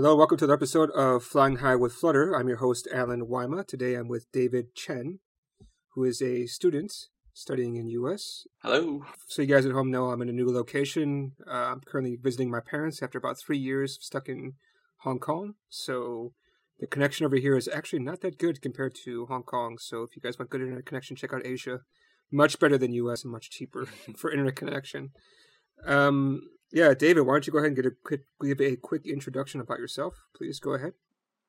Hello, welcome to the episode of Flying High with Flutter. I'm your host, Allen Wyma. Today I'm with David Chen, who is a student studying in US. Hello. So you guys at home know I'm in a new location. Uh, I'm currently visiting my parents after about three years stuck in Hong Kong. So the connection over here is actually not that good compared to Hong Kong. So if you guys want good internet connection, check out Asia. Much better than US and much cheaper for internet connection. Um, yeah, David, why don't you go ahead and get a quick, give a quick introduction about yourself? Please go ahead.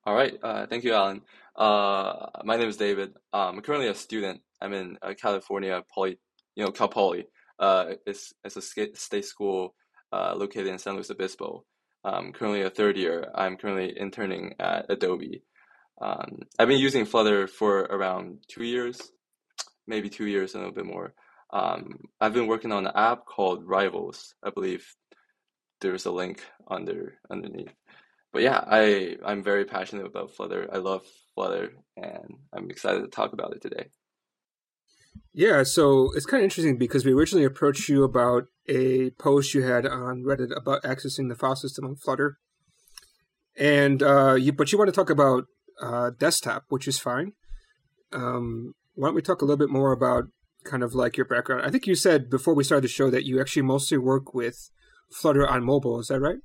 All right. Uh, thank you, Allen. Uh, my name is David. Um, I'm currently a student. I'm in uh, California Poly, you know, Cal Poly. Uh, it's, it's a state school uh, located in San Luis Obispo. I'm currently a third year. I'm currently interning at Adobe. Um, I've been using Flutter for around two years, maybe two years and a little bit more. Um, I've been working on an app called Rivals. I believe there's a link under underneath. But yeah, I I'm very passionate about Flutter. I love Flutter, and I'm excited to talk about it today. Yeah, so it's kind of interesting because we originally approached you about a post you had on Reddit about accessing the file system on Flutter, and uh, you but you want to talk about uh, desktop, which is fine. Um, why don't we talk a little bit more about kind of like your background? I think you said before we started the show that you actually mostly work with Flutter on mobile. Is that right?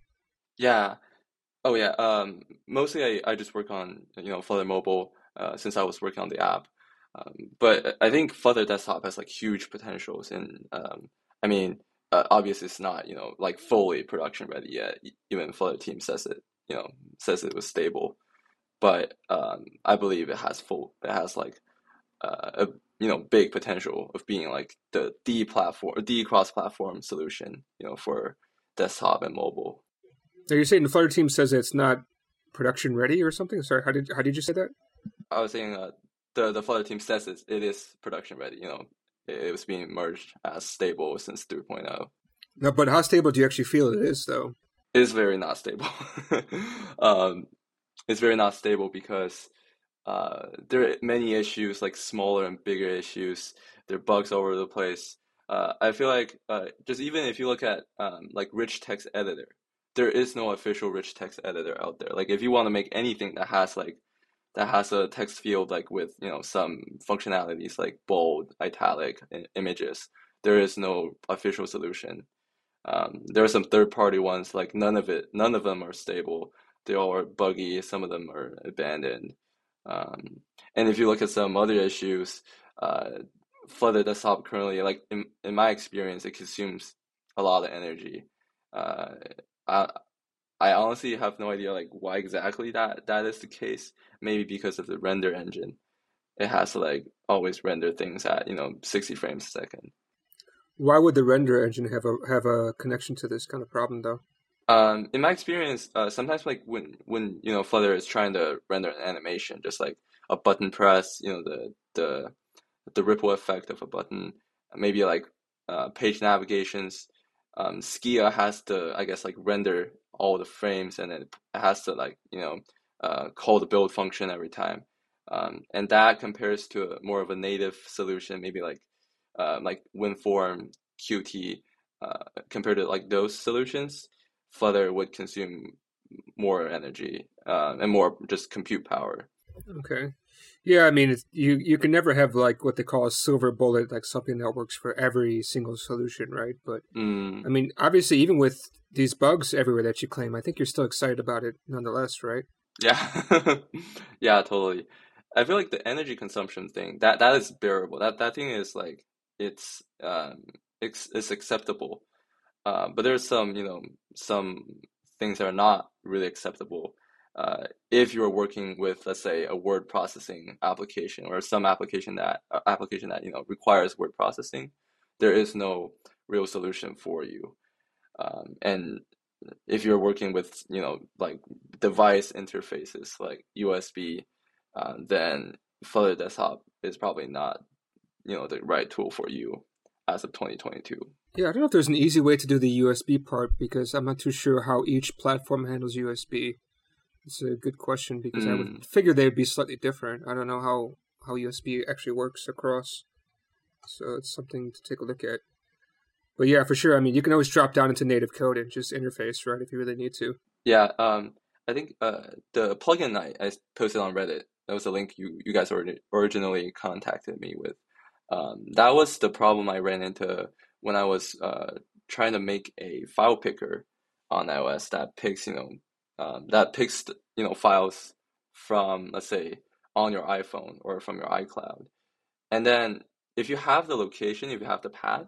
Yeah. Oh yeah. Um, mostly I, I just work on you know Flutter mobile uh, since I was working on the app. Um, but I think Flutter desktop has like huge potentials, and um, I mean, uh, obviously it's not you know like fully production ready yet. Even Flutter team says it, you know, says it was stable, but um, I believe it has full. It has like uh, a you know big potential of being like the the platform, the cross platform solution, you know, for desktop and mobile. Are you're saying the Flutter team says it's not production ready or something? Sorry, how did how did you say that? I was saying uh, the the Flutter team says it, it is production ready. You know, it, it was being merged as stable since 3.0. No, but how stable do you actually feel it is, though? It is very not stable. um, it's very not stable because uh, there are many issues, like smaller and bigger issues. There are bugs all over the place. Uh, I feel like uh, just even if you look at um, like rich text editor, there is no official rich text editor out there. Like if you want to make anything that has like that has a text field like with you know some functionalities like bold, italic, images, there is no official solution. Um, there are some third party ones like none of it, none of them are stable. They all are buggy. Some of them are abandoned. Um, and if you look at some other issues, uh, Flutter desktop currently, like in, in my experience, it consumes a lot of energy. Uh, I I honestly have no idea like why exactly that that is the case. Maybe because of the render engine, it has to like always render things at you know sixty frames a second. Why would the render engine have a have a connection to this kind of problem though? Um, in my experience, uh, sometimes like when when you know Flutter is trying to render an animation, just like a button press, you know the the the ripple effect of a button, maybe like uh, page navigations. Um, Skia has to, I guess, like render all the frames, and it has to like you know uh, call the build function every time, um, and that compares to a, more of a native solution, maybe like uh, like WinForm Qt, uh, compared to like those solutions. Flutter would consume more energy uh, and more just compute power. Okay. Yeah, I mean, you you can never have like what they call a silver bullet, like something that works for every single solution, right? But mm. I mean, obviously, even with these bugs everywhere that you claim, I think you're still excited about it nonetheless, right? Yeah, yeah, totally. I feel like the energy consumption thing that that is bearable. That that thing is like it's um it's it's acceptable. Uh, but there's some you know some things that are not really acceptable uh, if you're working with let's say a word processing application or some application that uh, application that you know requires word processing there is no real solution for you. Um, and if you're working with you know like device interfaces like usb uh, then flutter desktop is probably not you know the right tool for you as of 2022 yeah i don't know if there's an easy way to do the usb part because i'm not too sure how each platform handles usb it's a good question because mm. I would hmm. figure they would be slightly different. I don't know how how USB actually works across, so it's something to take a look at. But yeah, for sure. I mean, you can always drop down into native code and just interface, right, if you really need to. Yeah, um, I think uh, the plugin I, I posted on Reddit, that was a link you, you guys originally contacted me with. Um, that was the problem I ran into when I was uh, trying to make a file picker on iOS that picks, you know, um, that picks, you know, files from, let's say, on your iPhone or from your iCloud. And then if you have the location, if you have the path,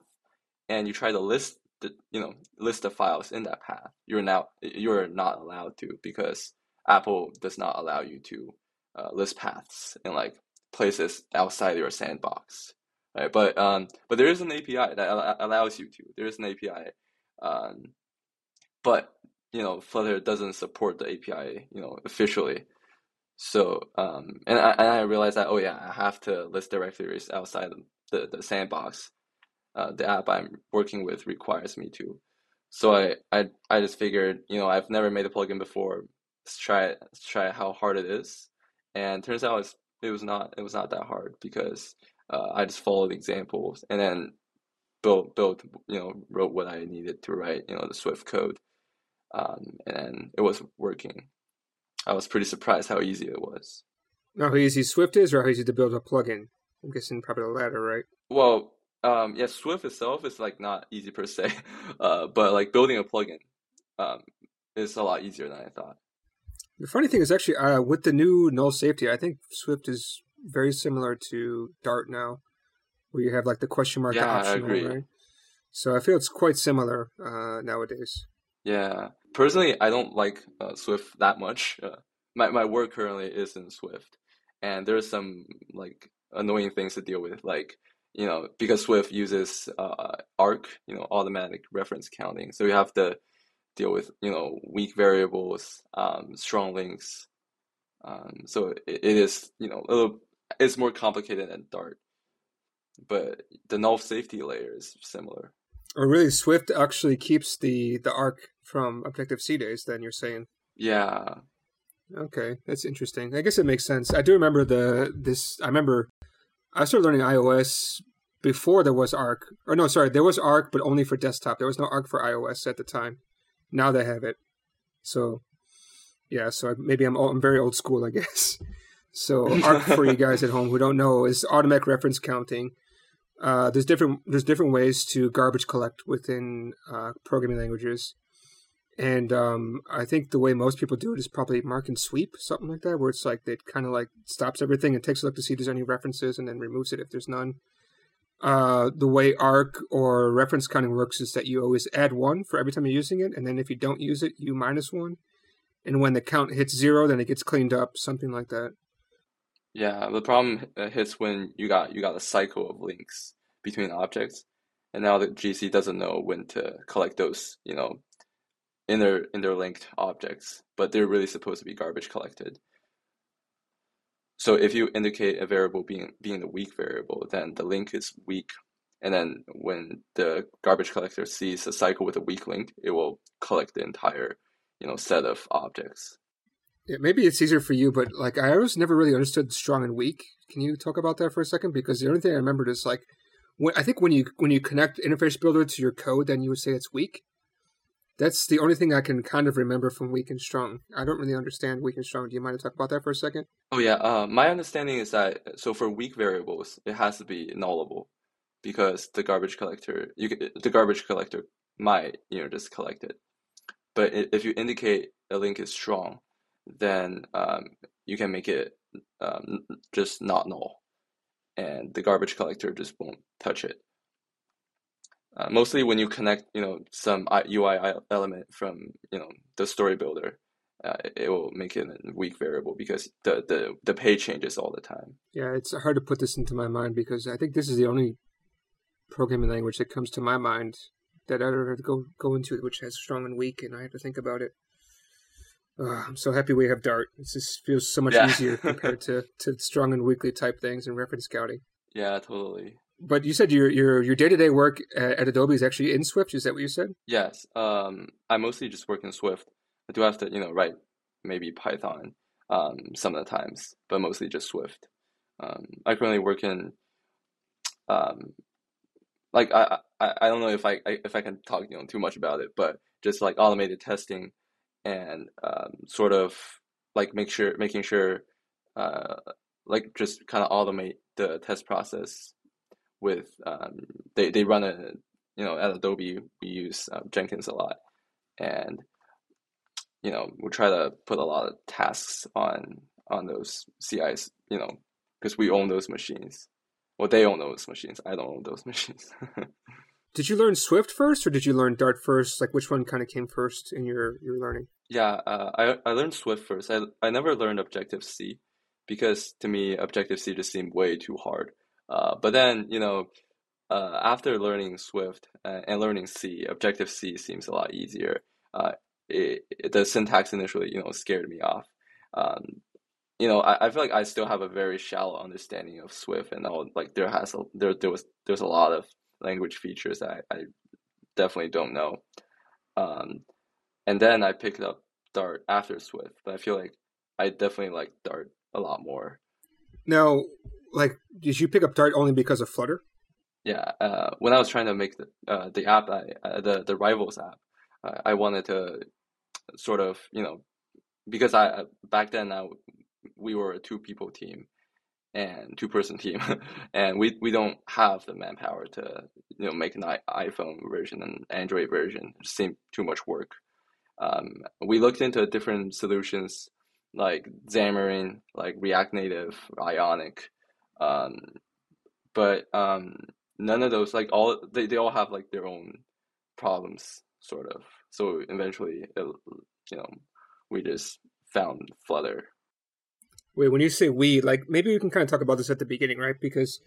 and you try to list the, you know, list the files in that path, you're now you're not allowed to because Apple does not allow you to uh, list paths in like places outside your sandbox right? But um, but there is an API that allows you to. There is an API, um, but you know Flutter doesn't support the API, you know, officially. So um, and I and I realized that oh yeah, I have to list directories outside the the sandbox. Uh, the app I'm working with requires me to. So I, I I just figured, you know, I've never made a plugin before. Let's try it. Let's try how hard it is. And turns out it's, it was not it was not that hard because uh, I just followed examples and then built built you know wrote what I needed to write you know the Swift code, um, and it was working. I was pretty surprised how easy it was. Now, how easy Swift is, or how easy to build a plugin? I'm guessing probably the latter, right? Well, um, yeah, Swift itself is like not easy per se, uh, but like building a plugin um, is a lot easier than I thought. The funny thing is actually uh, with the new null safety, I think Swift is very similar to Dart now, where you have like the question mark option. yeah, optional, I agree. right? So I feel it's quite similar uh, nowadays. Yeah, personally, I don't like uh, Swift that much. Uh, my my work currently is in Swift, and there's some like annoying things to deal with, like you know because Swift uses uh, arc, you know, automatic reference counting, so you have to deal with you know weak variables, um, strong links. Um, so it, it is you know a little it's more complicated than Dart, but the null safety layer is similar. Or really, Swift actually keeps the the arc from Objective C days. Then you're saying? Yeah. Okay, that's interesting. I guess it makes sense. I do remember the this. I remember I started learning iOS before there was Arc. Or no, sorry, there was Arc, but only for desktop. There was no Arc for iOS at the time. Now they have it. So, yeah. So maybe I'm I'm very old school, I guess. So Arc for you guys at home who don't know is automatic reference counting. Uh, there's different there's different ways to garbage collect within uh, programming languages, and um, I think the way most people do it is probably mark and sweep, something like that, where it's like it kind of like stops everything and takes a look to see if there's any references and then removes it if there's none. Uh, the way arc or reference counting works is that you always add one for every time you're using it, and then if you don't use it, you minus one. And when the count hits zero, then it gets cleaned up, something like that. Yeah, the problem hits when you got you got a cycle of links between objects, and now the GC doesn't know when to collect those, you know, inter interlinked objects, but they're really supposed to be garbage collected. So if you indicate a variable being being the weak variable, then the link is weak, and then when the garbage collector sees a cycle with a weak link, it will collect the entire, you know, set of objects. Yeah, maybe it's easier for you, but like I always never really understood strong and weak. Can you talk about that for a second? Because the only thing I remembered is like when I think when you when you connect interface builder to your code, then you would say it's weak. That's the only thing I can kind of remember from weak and strong. I don't really understand weak and strong. Do you mind to talk about that for a second? Oh yeah, uh, my understanding is that so for weak variables, it has to be nullable because the garbage collector you the garbage collector might you know just collect it. But if you indicate a link is strong, then um, you can make it um, just not null, and the garbage collector just won't touch it. Uh, mostly when you connect, you know, some UI element from you know the story builder, uh, it will make it a weak variable because the, the the page changes all the time. Yeah, it's hard to put this into my mind because I think this is the only programming language that comes to my mind that I had to go go into, which has strong and weak, and I have to think about it. Oh, I'm so happy we have Dart. It just feels so much yeah. easier compared to, to strong and weakly type things and reference counting. Yeah, totally. But you said your your your day to day work at, at, Adobe is actually in Swift. Is that what you said? Yes. Um, I mostly just work in Swift. I do have to, you know, write maybe Python um, some of the times, but mostly just Swift. Um, I currently work in, um, like I, I I don't know if I if I can talk you know too much about it, but just like automated testing and um, sort of like make sure making sure uh, like just kind of automate the test process with um, they they run a you know at Adobe we use uh, Jenkins a lot and you know we try to put a lot of tasks on on those CIs you know because we own those machines. Well they own those machines I don't own those machines did you learn Swift first or did you learn Dart first like which one kind of came first in your your learning yeah uh, I, I learned Swift first I, I never learned Objective C because to me Objective C just seemed way too hard uh, but then, you know, uh, after learning Swift uh, and learning C, Objective C seems a lot easier. Uh, it, it, the syntax initially, you know, scared me off. Um, you know, I, I feel like I still have a very shallow understanding of Swift, and all like there has a, there there was there's a lot of language features I, I definitely don't know. Um, and then I picked up Dart after Swift, but I feel like I definitely like Dart a lot more. Now, like did you pick up Dart only because of Flutter? Yeah, uh, when I was trying to make the uh, the app, I, uh, the the Rivals app, uh, I wanted to sort of you know because I uh, back then I, we were a two people team and two person team and we we don't have the manpower to you know make an iPhone version and Android version. It seemed too much work. Um, we looked into different solutions like Xamarin, like React Native, Ionic, um, but um, none of those like all they, they all have like their own problems sort of. So eventually, it, you know, we just found Flutter. Wait, when you say we, like maybe we can kind of talk about this at the beginning, right? Because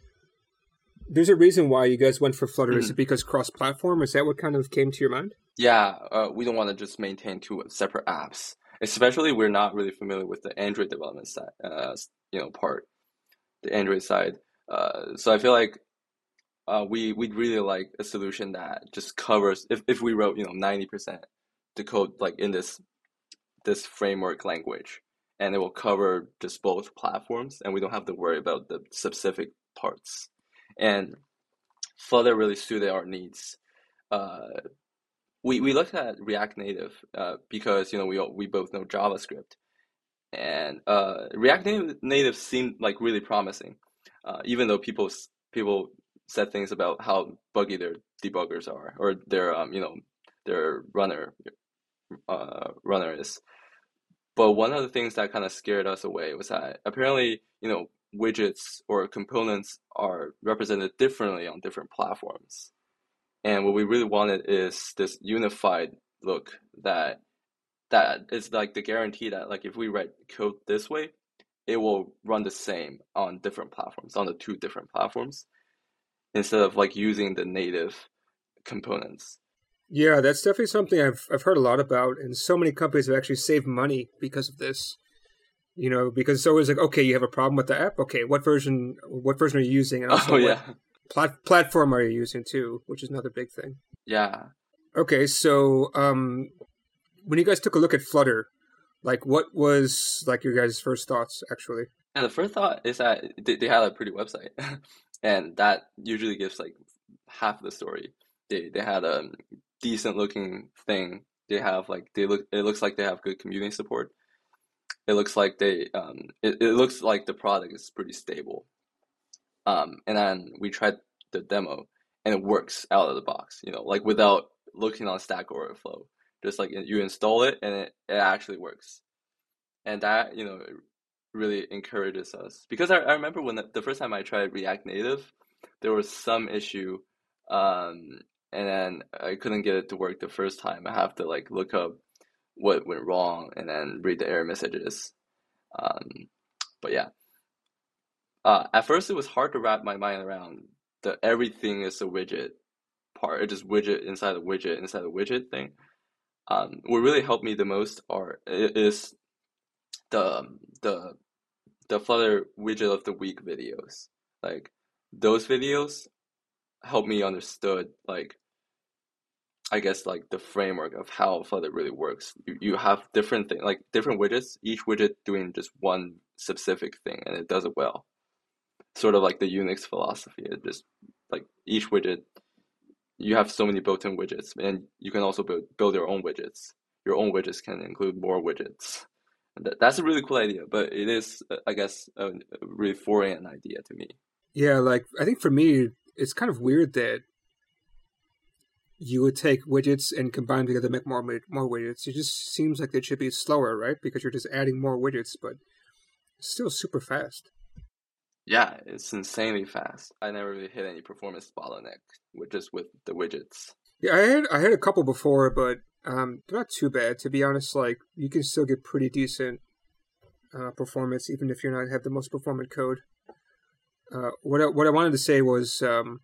there's a reason why you guys went for Flutter. Mm-hmm. Is it because cross-platform? Is that what kind of came to your mind? Yeah, uh, we don't want to just maintain two separate apps. Especially, we're not really familiar with the Android development side, uh, you know, part the Android side. Uh, so I feel like uh, we we'd really like a solution that just covers if, if we wrote you know ninety percent the code like in this this framework language and it will cover just both platforms and we don't have to worry about the specific parts and Flutter really suited our needs. Uh, we we looked at React Native uh, because you know we we both know JavaScript and uh, React Native, seemed like really promising, uh, even though people people said things about how buggy their debuggers are or their um, you know their runner uh, runner is. But one of the things that kind of scared us away was that apparently you know widgets or components are represented differently on different platforms. And what we really wanted is this unified look that that is like the guarantee that like if we write code this way, it will run the same on different platforms, on the two different platforms, instead of like using the native components. Yeah, that's definitely something I've I've heard a lot about, and so many companies have actually saved money because of this. You know, because it's always like, okay, you have a problem with the app. Okay, what version? What version are you using? And also, oh yeah, plat- platform are you using too? Which is another big thing. Yeah. Okay, so um, when you guys took a look at Flutter, like what was like your guys' first thoughts actually? And the first thought is that they, they had a pretty website, and that usually gives like half of the story. They they had a decent looking thing. They have like they look. It looks like they have good community support. It looks like they um. It, it looks like the product is pretty stable. Um, and then we tried the demo, and it works out of the box. You know, like without looking on Stack Overflow just like you install it and it, it actually works and that you know really encourages us because i, I remember when the, the, first time i tried react native there was some issue um, and then i couldn't get it to work the first time. I have to like look up what went wrong and then read the error messages. Um, but yeah. Uh, at first it was hard to wrap my mind around that everything is a widget part it just widget inside the widget inside the widget thing. Um, what really helped me the most are is the the the Flutter widget of the week videos. Like those videos help me understood like I guess like the framework of how Flutter really works. You you have different thing like different widgets, each widget doing just one specific thing and it does it well. Sort of like the Unix philosophy. It just like each widget you have so many built-in widgets and you can also build build your own widgets your own widgets can include more widgets. That, that's a really cool idea, but it is, I guess, a, a really foreign idea to me. Yeah, like I think for me, it's kind of weird that you would take widgets and combine them together to make more more widgets. It just seems like it should be slower, right? Because you're just adding more widgets, but still super fast. Yeah, it's insanely fast. I never really hit any performance bottleneck with just with the widgets. Yeah, I had I had a couple before, but um, they're not too bad. To be honest, like you can still get pretty decent uh, performance even if you're not have the most performant code. Uh, what I, what I wanted to say was, um,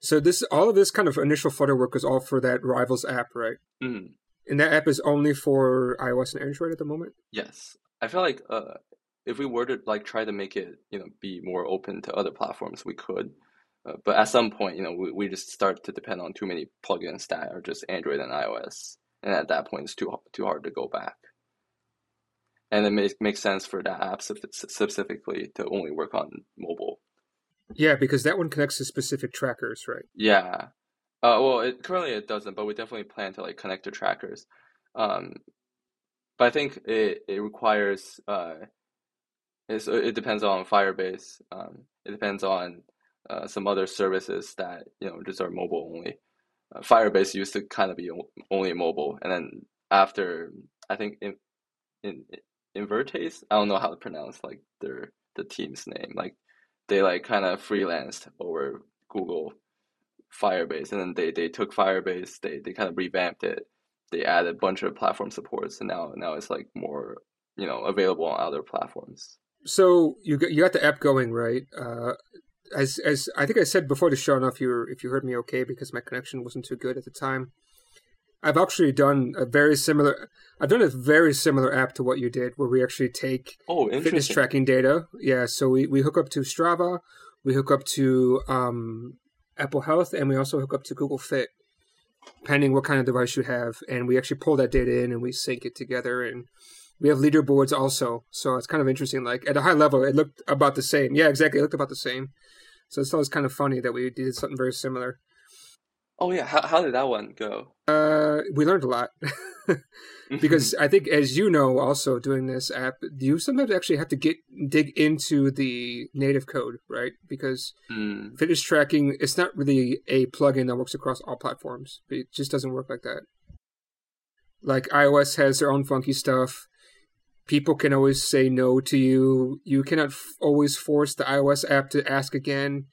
so this all of this kind of initial Flutter work was all for that Rivals app, right? Mm. And that app is only for iOS and Android at the moment. Yes, I feel like uh, if we were to like try to make it, you know, be more open to other platforms, we could. Uh, but at some point, you know, we, we just start to depend on too many plugins that are just Android and iOS, and at that point, it's too too hard to go back. And it makes makes sense for that app specifically to only work on mobile. Yeah, because that one connects to specific trackers, right? Yeah. Uh, well, it, currently it doesn't, but we definitely plan to like connect to trackers. Um, but I think it it requires uh, it depends on Firebase. Um, it depends on uh, some other services that you know just are mobile only. Uh, Firebase used to kind of be only mobile, and then after I think in in Invertase, I don't know how to pronounce like their the team's name. Like they like kind of freelanced over Google Firebase, and then they they took Firebase, they they kind of revamped it. They added a bunch of platform supports, and now now it's like more you know available on other platforms. So you got you got the app going right. Uh, as as I think I said before the show, if you if you heard me okay because my connection wasn't too good at the time. I've actually done a very similar. I've done a very similar app to what you did, where we actually take oh, fitness tracking data. Yeah, so we, we hook up to Strava, we hook up to um, Apple Health, and we also hook up to Google Fit, depending what kind of device you have. And we actually pull that data in and we sync it together. And we have leaderboards also, so it's kind of interesting. Like at a high level, it looked about the same. Yeah, exactly, it looked about the same. So it's always kind of funny that we did something very similar. Oh yeah, how how did that one go? Uh, we learned a lot because I think, as you know, also doing this app, you sometimes actually have to get dig into the native code, right? Because mm. fitness tracking, it's not really a plugin that works across all platforms. It just doesn't work like that. Like iOS has their own funky stuff people can always say no to you. You cannot f- always force the iOS app to ask again.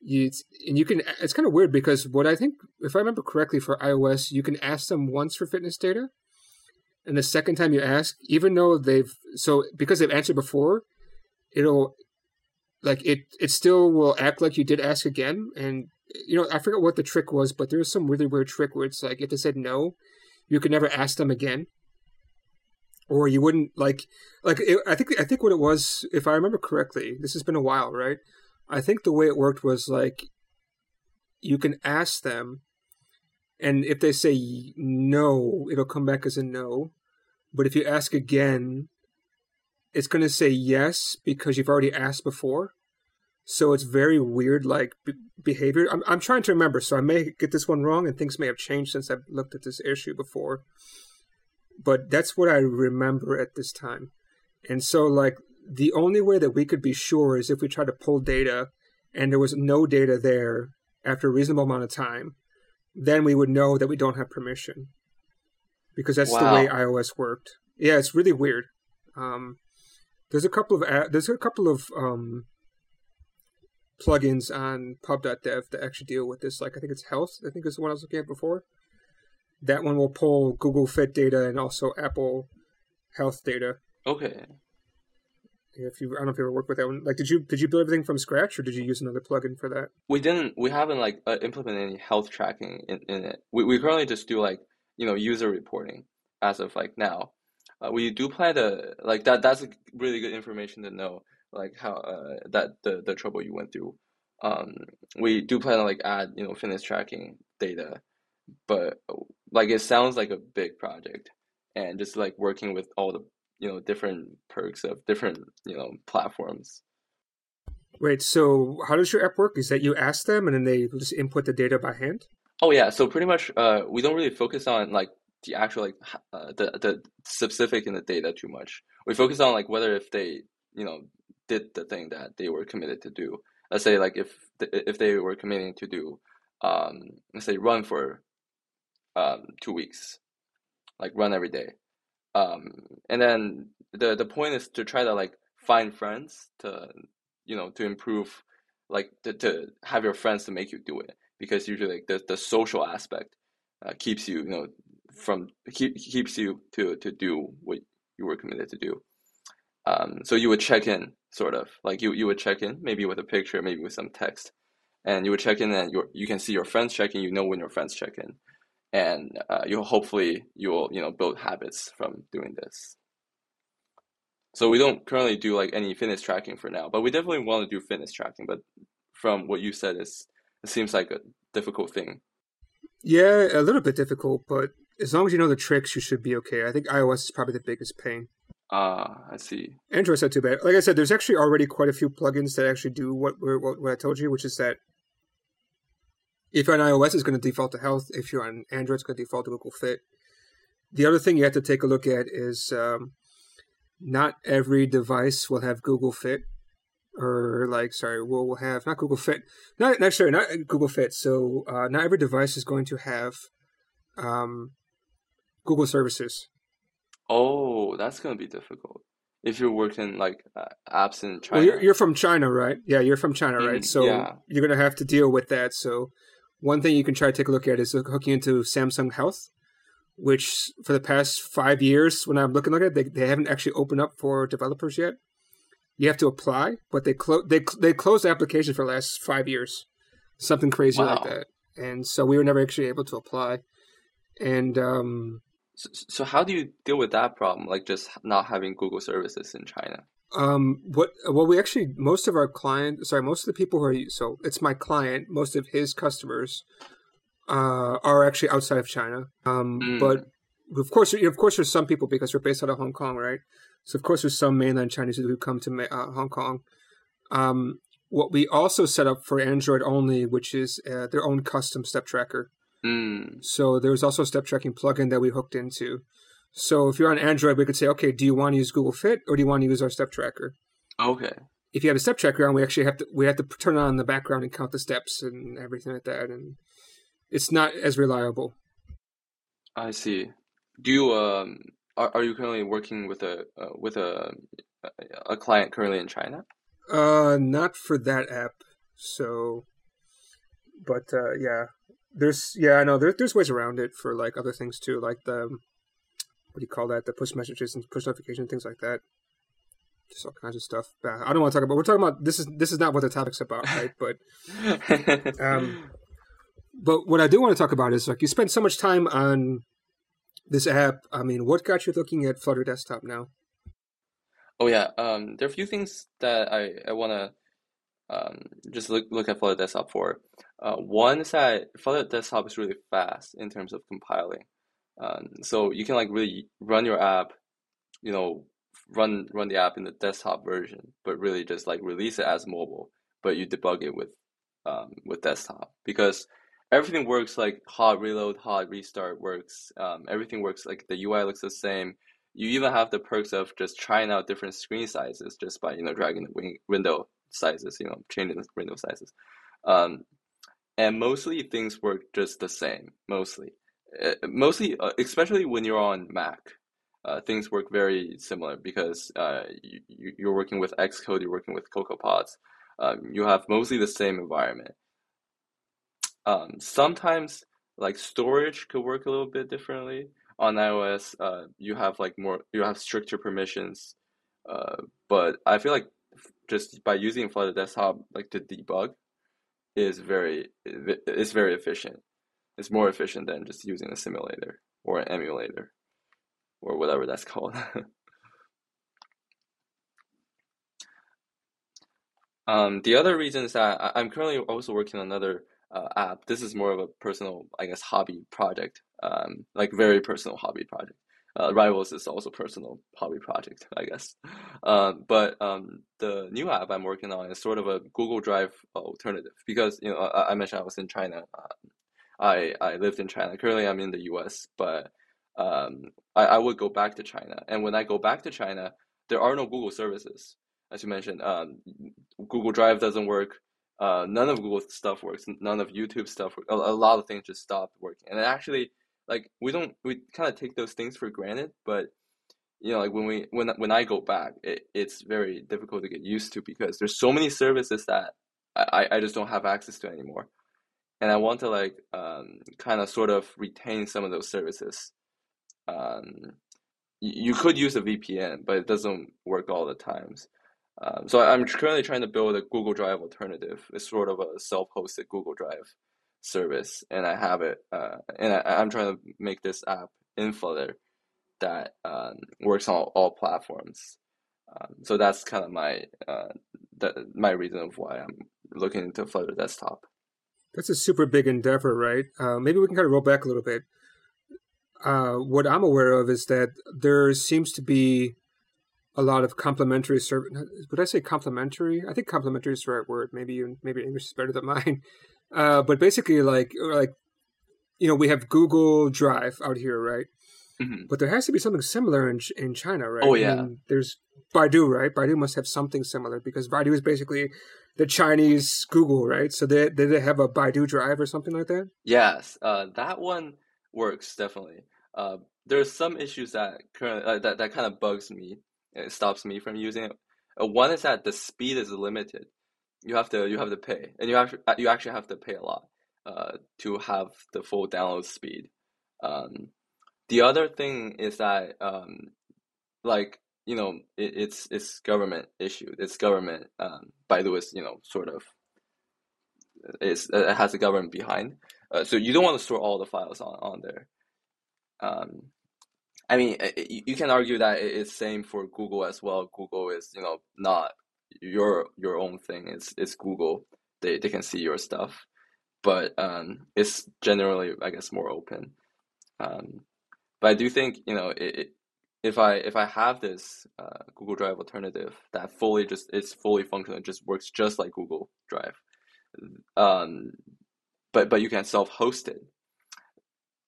You, and you can. It's kind of weird because what I think, if I remember correctly, for iOS, you can ask them once for fitness data, and the second time you ask, even though they've so because they've answered before, it'll like it. It still will act like you did ask again, and you know I forget what the trick was, but there's some really weird trick where it's like if they said no, you could never ask them again or you wouldn't like like it, I think I think what it was, if I remember correctly, this has been a while, right? I think the way it worked was like you can ask them, and if they say no, it'll come back as a no. But if you ask again, it's going to say yes because you've already asked before. So it's very weird, like b- behavior. I'm I'm trying to remember, so I may get this one wrong, and things may have changed since I've looked at this issue before but that's what I remember at this time. And so, like, the only way that we could be sure is if we tried to pull data and there was no data there after a reasonable amount of time, then we would know that we don't have permission because that's wow. the way iOS worked. Yeah, it's really weird. Um, there's a couple of there's a couple of um, plugins on pub.dev that actually deal with this. Like I think it's Health. I think is the one I was looking at before that one will pull Google Fit data and also Apple Health data. Okay. If you, I don't know if you ever worked with that one. Like, did you did you build everything from scratch, or did you use another plugin for that? We didn't. We haven't like uh, implemented any health tracking in, in it. We we currently just do like you know user reporting as of like now. Uh, we do plan to like that. That's really good information to know. Like how uh, that the the trouble you went through. Um, we do plan to like add you know fitness tracking data but like it sounds like a big project and just like working with all the you know different perks of different you know platforms Wait, so how does your app work? Is that you ask them and then they just input the data by hand? Oh yeah, so pretty much uh, we don't really focus on like the actual like uh, the the specific in the data too much. We focus on like whether if they you know did the thing that they were committed to do. Let's say like if if they were committing to do um let's say run for um two weeks, like run every day. Um and then the the point is to try to like find friends to you know to improve like to, to have your friends to make you do it because usually like the, the social aspect uh, keeps you you know from keep, keeps you to to do what you were committed to do. Um, so you would check in sort of. Like you you would check in maybe with a picture maybe with some text and you would check in and you you can see your friends checking you know when your friends check in and uh, you'll hopefully you'll you know build habits from doing this so we don't currently do like any fitness tracking for now, but we definitely want to do fitness tracking. But from what you said, is it seems like a difficult thing. Yeah, a little bit difficult, but as long as you know the tricks, you should be okay. I think iOS is probably the biggest pain. Ah, I see. Android's not too bad. Like I said, there's actually already quite a few plugins that actually do what what, what I told you, which is that if you're on iOS, it's going to default to health. If you're on Android, it's going to default to Google Fit. The other thing you have to take a look at is um, not every device will have Google Fit, or like sorry, will will have not Google Fit, not not sorry, not Google Fit. So uh, not every device is going to have um, Google services. Oh, that's gonna be difficult if you're working like uh, apps in China. Well, you're, you're from China, right? Yeah, you're from China, right? Mm, so yeah. you're gonna have to deal with that. So one thing you can try to take a look at is hooking into Samsung Health which for the past five years, when I'm looking at it, they, they haven't actually opened up for developers yet. You have to apply, but they close they they closed the application for the last five years, something crazy wow. like that. And so we were never actually able to apply. And um, so, so how do you deal with that problem? Like just not having Google services in China? Um, what? Well, we actually most of our client, sorry, most of the people who are so it's my client. Most of his customers uh, are actually outside of China. Um, mm. But of course, of course, there's some people because we're based out of Hong Kong, right? So of course, there's some mainland Chinese who come to uh, Hong Kong. Um, what we also set up for Android only, which is uh, their own custom step tracker. Mm. So there's also a step tracking plugin that we hooked into. So if you're on Android, we could say, okay, do you want to use Google Fit or do you want to use our step tracker? Okay. If you have a step tracker on, we actually have to we have to turn on the background and count the steps and everything like that, and it's not as reliable. I see. Do you um are, are you currently working with a uh, with a a client currently in China? Uh, not for that app. So, but uh, yeah, there's yeah, I know there's there's ways around it for like other things too, like the what do you call that? The push messages and push notifications, things like that. Just all kinds of stuff. I don't want to talk about. We're talking about this is this is not what the topic's about, right? But um, but what I do want to talk about is like you spend so much time on this app. I mean, what got you looking at Flutter Desktop now? Oh yeah, um, there are a few things that I I want to um, just look look at Flutter Desktop for. Uh, one is that Flutter Desktop is really fast in terms of compiling, um, so you can like really run your app, you know, run run the app in the desktop version, but really just like release it as mobile, but you debug it with um, with desktop because everything works like hot reload, hot restart works. Um, everything works like the UI looks the same. You even have the perks of just trying out different screen sizes just by you know dragging the window sizes, you know, changing the window sizes. Um, and mostly things work just the same. Mostly, mostly, uh, especially when you're on Mac. Uh, things work very similar because uh, you, you're working with Xcode, you're working with CocoaPods. Um, you have mostly the same environment. Um, sometimes like storage could work a little bit differently. On iOS, uh, you have like more, you have stricter permissions. Uh, but I feel like just by using Flutter Desktop, like to debug, is very is very efficient. It's more efficient than just using a simulator or an emulator or whatever that's called. um, the other reason is that I'm currently also working on another uh, app. This is more of a personal, I guess, hobby project, um, like very personal hobby project. Uh, Rivals is also personal hobby project, I guess. Uh, but um, the new app I'm working on is sort of a Google Drive alternative because you know I, I mentioned I was in China. Uh, I I lived in China. Currently, I'm in the U.S., but um, I, I would go back to China. And when I go back to China, there are no Google services. As you mentioned, um, Google Drive doesn't work. Uh, none of Google stuff works. None of YouTube stuff. A, a lot of things just stopped working. And actually, like we don't, we kind of take those things for granted. But you know, like when we when when I go back, it, it's very difficult to get used to because there's so many services that I, I just don't have access to anymore. And I want to like um, kind of sort of retain some of those services um, you could use a VPN, but it doesn't work all the times. Um, so I'm currently trying to build a Google Drive alternative. It's sort of a self-hosted Google Drive service, and I have it. Uh, and I, am trying to make this app in Flutter that um, works on all, platforms. Um, so that's kind of my uh, that, my reason of why I'm looking into Flutter Desktop. That's a super big endeavor, right? Uh, maybe we can kind of roll back a little bit uh, what I'm aware of is that there seems to be a lot of complementary service. Would I say complementary? I think complementary is the right word. Maybe you, maybe English is better than mine. Uh, but basically, like like you know, we have Google Drive out here, right? Mm-hmm. But there has to be something similar in in China, right? Oh yeah. I mean, there's Baidu, right? Baidu must have something similar because Baidu is basically the Chinese Google, right? So they did they have a Baidu Drive or something like that? Yes, uh, that one works definitely. Uh, there's some issues that current uh, that that kind of bugs me. It stops me from using it. Uh, one is that the speed is limited. You have to you have to pay, and you actually uh, you actually have to pay a lot uh, to have the full download speed. Um, the other thing is that um, like you know it, it's it's government issue. It's government. Um, Baidu is you know sort of it's, it has a government behind. Uh, so you don't want to store all the files on, on there. Um, I mean, you can argue that it's same for Google as well. Google is, you know, not your your own thing. It's it's Google. They they can see your stuff, but um, it's generally, I guess, more open. Um, but I do think, you know, it if I if I have this uh, Google Drive alternative that fully just it's fully functional, it just works just like Google Drive, um, but but you can self host it,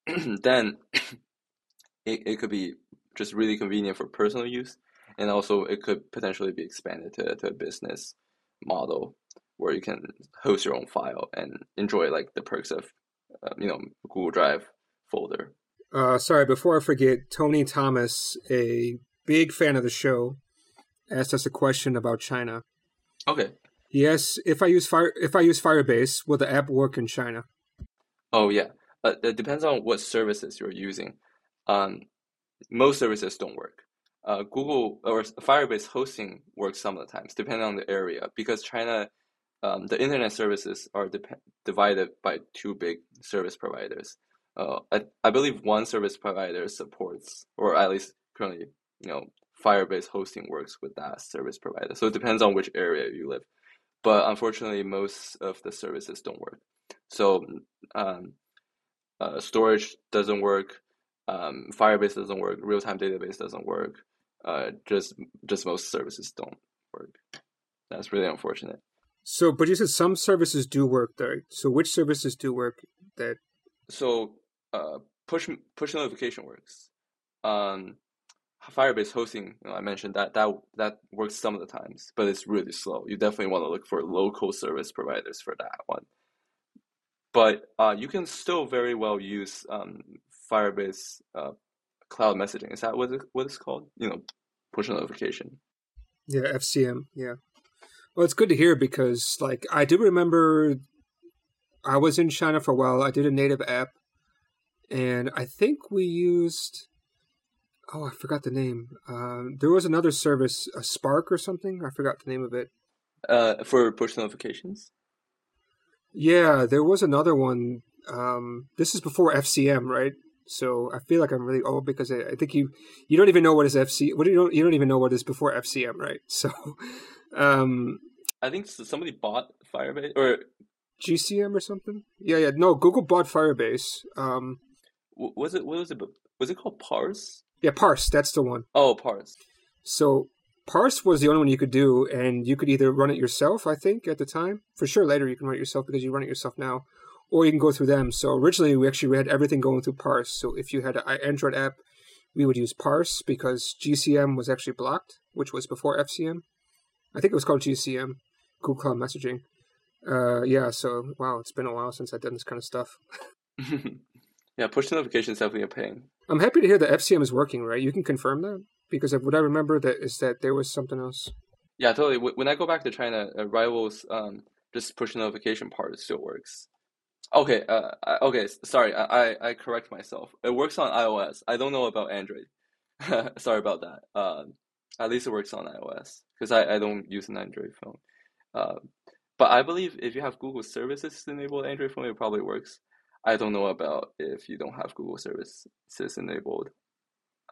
then it, it could be just really convenient for personal use, and also it could potentially be expanded to, to a business model where you can host your own file and enjoy like the perks of uh, you know Google Drive folder. Uh, sorry, before I forget, Tony Thomas, a big fan of the show, asked us a question about China. Okay. Yes, if I use Fire, if I use Firebase, will the app work in China? Oh yeah, but it depends on what services you're using. Um, most services don't work. Uh, Google or Firebase hosting works some of the times, depending on the area, because China, um, the internet services are dep- divided by two big service providers. Uh, I, I believe one service provider supports, or at least currently, you know, Firebase hosting works with that service provider. So it depends on which area you live but unfortunately, most of the services don't work. So um, uh, storage doesn't work, um, Firebase doesn't work, real time database doesn't work. Uh, just just most services don't work. That's really unfortunate. So, but you said some services do work there. So, which services do work? That so uh, push push notification works. Um, Firebase hosting, you know, I mentioned that that that works some of the times, but it's really slow. You definitely want to look for local service providers for that one. But uh, you can still very well use um, Firebase uh, cloud messaging. Is that what it, what it's called? You know, push notification. Yeah, FCM. Yeah. Well, it's good to hear because, like, I do remember I was in China for a while. I did a native app, and I think we used oh, I forgot the name. Um, there was another service, a Spark or something. I forgot the name of it. Uh, for push notifications. Yeah, there was another one. Um, this is before FCM, right? So I feel like I'm really old because I, I think you you don't even know what is FC. What do you don't you don't even know what is before FCM, right? So, um, I think somebody bought Firebase or GCM or something. Yeah, yeah. No, Google bought Firebase. Um, was it what was it? Was it called Parse? Yeah, Parse. That's the one. Oh, Parse. So Parse was the only one you could do, and you could either run it yourself. I think at the time, for sure. Later you can run it yourself because you run it yourself now, or you can go through them. So originally we actually had everything going through Parse. So if you had an Android app, we would use Parse because GCM was actually blocked, which was before FCM. I think it was called GCM, Google Cloud Messaging. Uh, yeah. So wow, it's been a while since I've done this kind of stuff. yeah, push notifications definitely a pain. I'm happy to hear that FCM is working. Right? You can confirm that because what I remember that is that there was something else. Yeah, totally. When I go back to China, uh, Rivals um, just push notification part still works. Okay, uh, okay. Sorry, I, I correct myself. It works on iOS. I don't know about Android. sorry about that. Um, at least it works on iOS because I, I don't use an Android phone. Uh, but I believe if you have Google services enabled Android phone, it probably works. I don't know about if you don't have Google services enabled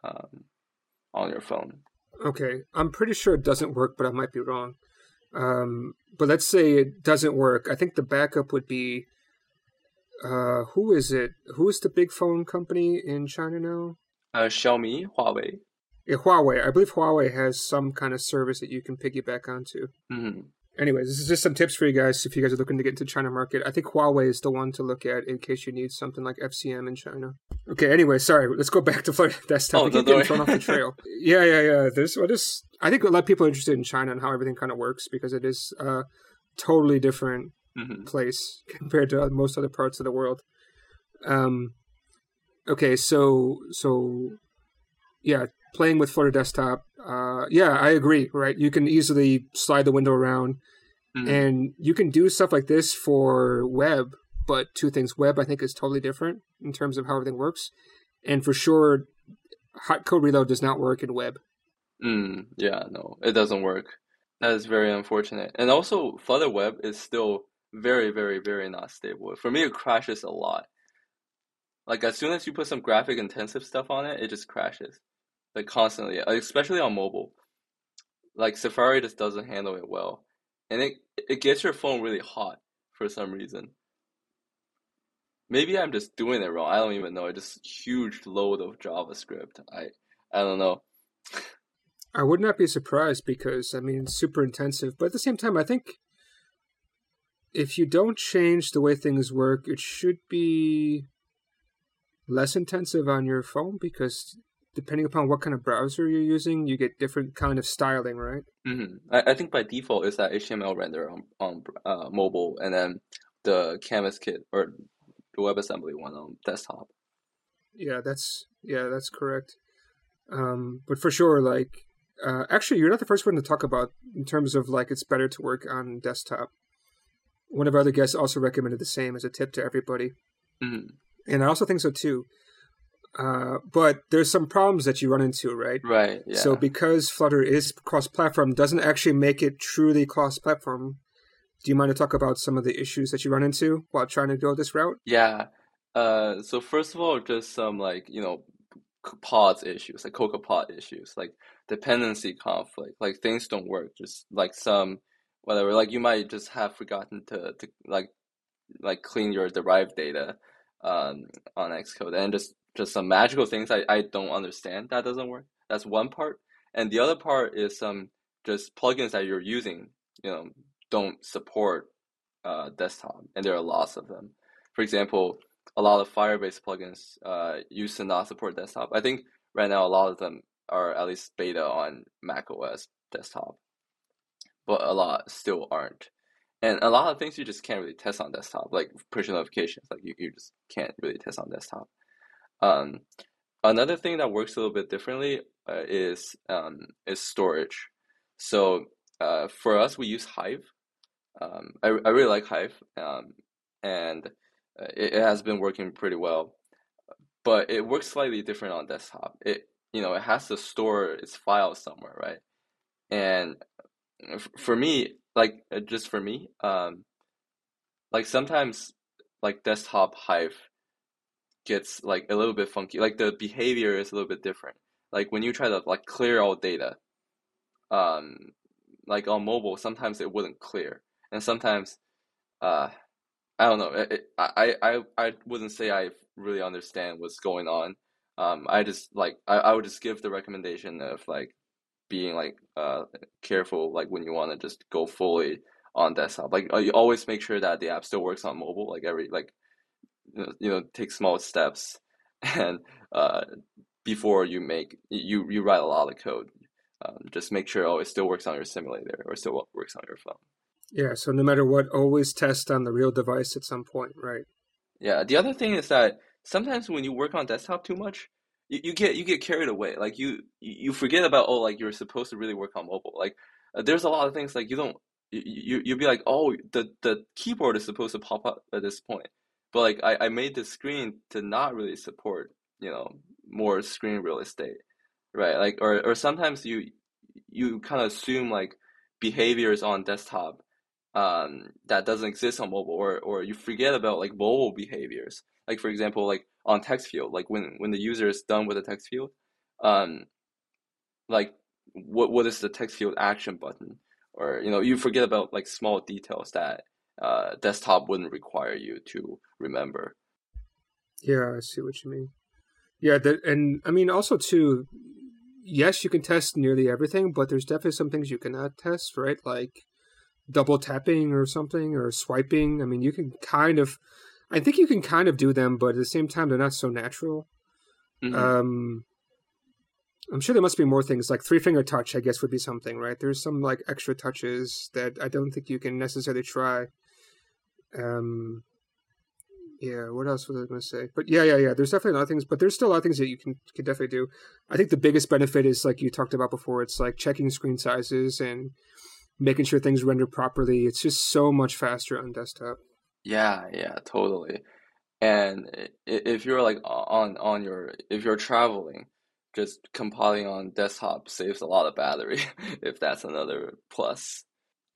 um, on your phone. Okay, I'm pretty sure it doesn't work, but I might be wrong. Um, but let's say it doesn't work. I think the backup would be uh, who is it? Who is the big phone company in China now? Uh, Xiaomi, Huawei. Yeah, Huawei. I believe Huawei has some kind of service that you can piggyback onto. Mm-hmm. Anyways, this is just some tips for you guys if you guys are looking to get into China market. I think Huawei is the one to look at in case you need something like FCM in China. Okay, anyway, sorry. Let's go back to Flutter Desktop. Oh, we keep getting thrown off the trail. yeah, yeah, yeah. This, well, this, I think a lot of people are interested in China and how everything kind of works because it is a totally different mm-hmm. place compared to most other parts of the world. Um, okay, so so yeah, playing with Flutter Desktop. Uh, yeah, I agree. Right, you can easily slide the window around, mm-hmm. and you can do stuff like this for web. But two things: web, I think, is totally different in terms of how everything works, and for sure, hot code reload does not work in web. Mm, yeah, no, it doesn't work. That is very unfortunate. And also, Flutter Web is still very, very, very not stable. For me, it crashes a lot. Like as soon as you put some graphic intensive stuff on it, it just crashes, like constantly, especially on mobile. Like Safari just doesn't handle it well, and it it gets your phone really hot for some reason. Maybe I'm just doing it wrong. I don't even know. It's just huge load of JavaScript. I I don't know. I would not be surprised because I mean it's super intensive, but at the same time, I think if you don't change the way things work, it should be less intensive on your phone because depending upon what kind of browser you're using, you get different kind of styling, right? Mm-hmm. I, I think by default is that HTML render on on uh, mobile, and then the Canvas kit or the WebAssembly one on desktop. Yeah, that's yeah, that's correct. Um, but for sure, like uh, actually, you're not the first one to talk about in terms of like it's better to work on desktop. One of our other guests also recommended the same as a tip to everybody. Mm-hmm and I also think so too. Uh, but there's some problems that you run into, right? Right. Yeah. So because Flutter is cross-platform, doesn't actually make it truly cross-platform. Do you mind to talk about some of the issues that you run into while trying to go this route? Yeah. Uh, so first of all, just some like you know pods issues, like CocoaPod issues, like dependency conflict, like things don't work. Just like some whatever, like you might just have forgotten to to like like clean your derived data um, on Xcode and just just some magical things I, I don't understand that doesn't work. That's one part. And the other part is some just plugins that you're using, you know, don't support uh, desktop, and there are lots of them. For example, a lot of Firebase plugins uh, used to not support desktop. I think right now a lot of them are at least beta on Mac OS desktop, but a lot still aren't and a lot of things you just can't really test on desktop, like push notifications. Like you, you just can't really test on desktop. Um, another thing that works a little bit differently uh, is um, is storage. So uh, for us, we use Hive. Um, I, I really like Hive, um, and uh, it, it has been working pretty well. But it works slightly different on desktop. It you know it has to store its files somewhere, right? And for me, like uh, just for me, um, like sometimes like desktop Hive gets like a little bit funky. Like the behavior is a little bit different. Like when you try to like clear all data, um, like on mobile, sometimes it wouldn't clear, and sometimes, uh, I don't know. It, it, I I I wouldn't say I really understand what's going on. Um, I just like I, I would just give the recommendation of like being like uh careful like when you want to just go fully on desktop like uh, you always make sure that the app still works on mobile like every like you know take small steps and uh, before you make you you write a lot of code. Um, just make sure oh it still works on your simulator or still works on your phone. Yeah so no matter what always test on the real device at some point right? Yeah the other thing is that sometimes when you work on desktop too much you, you get you get carried away. Like you you forget about oh like you're supposed to really work on mobile. Like uh, there's a lot of things like you don't you you'll be like oh the the keyboard is supposed to pop up at this point but like I, I made the screen to not really support you know more screen real estate right? Like or or sometimes you you kind of assume like behaviors on desktop um that doesn't exist on mobile or or you forget about like mobile behaviors. Like for example like on text field like when when the user is done with the text field um like what what is the text field action button? Or you know you forget about like small details that uh, desktop wouldn't require you to remember. Yeah, I see what you mean. Yeah, that, and I mean also too. Yes, you can test nearly everything, but there's definitely some things you cannot test, right? Like double tapping or something, or swiping. I mean, you can kind of, I think you can kind of do them, but at the same time, they're not so natural. Mm-hmm. Um, I'm sure there must be more things like three finger touch. I guess would be something, right? There's some like extra touches that I don't think you can necessarily try. Um, yeah, what else was I going to say? But yeah, yeah, yeah. There's definitely a lot of things, but there's still a lot of things that you can can definitely do. I think the biggest benefit is like you talked about before. It's like checking screen sizes and making sure things render properly. It's just so much faster on desktop. Yeah, yeah, totally. And if you're like on on your if you're traveling, just compiling on desktop saves a lot of battery. if that's another plus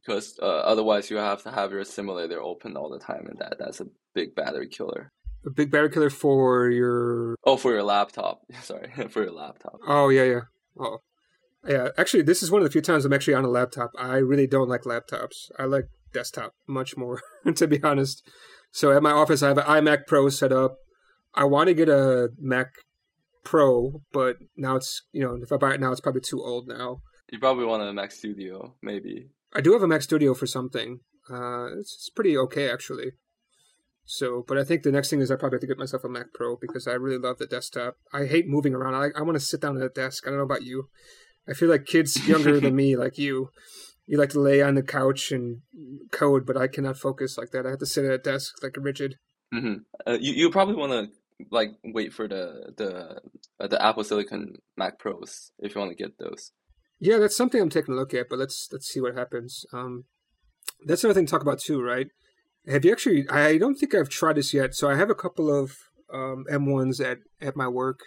because uh, otherwise you have to have your simulator open all the time, and that that's a big battery killer. A big battery killer for your oh for your laptop. Sorry, for your laptop. Oh yeah, yeah. Oh yeah. Actually, this is one of the few times I'm actually on a laptop. I really don't like laptops. I like desktop much more, to be honest. So at my office, I have an iMac Pro set up. I want to get a Mac Pro, but now it's you know if I buy it now, it's probably too old now. You probably want a Mac Studio, maybe. I do have a Mac Studio for something. Uh, it's, it's pretty okay actually. So, but I think the next thing is I probably have to get myself a Mac Pro because I really love the desktop. I hate moving around. I I want to sit down at a desk. I don't know about you. I feel like kids younger than me, like you, you like to lay on the couch and code, but I cannot focus like that. I have to sit at a desk like a rigid. Mm-hmm. Uh, you you probably want to like wait for the the uh, the Apple Silicon Mac Pros if you want to get those. Yeah, that's something I'm taking a look at, but let's let's see what happens. Um, that's another thing to talk about too, right? Have you actually? I don't think I've tried this yet. So I have a couple of um, M1s at at my work.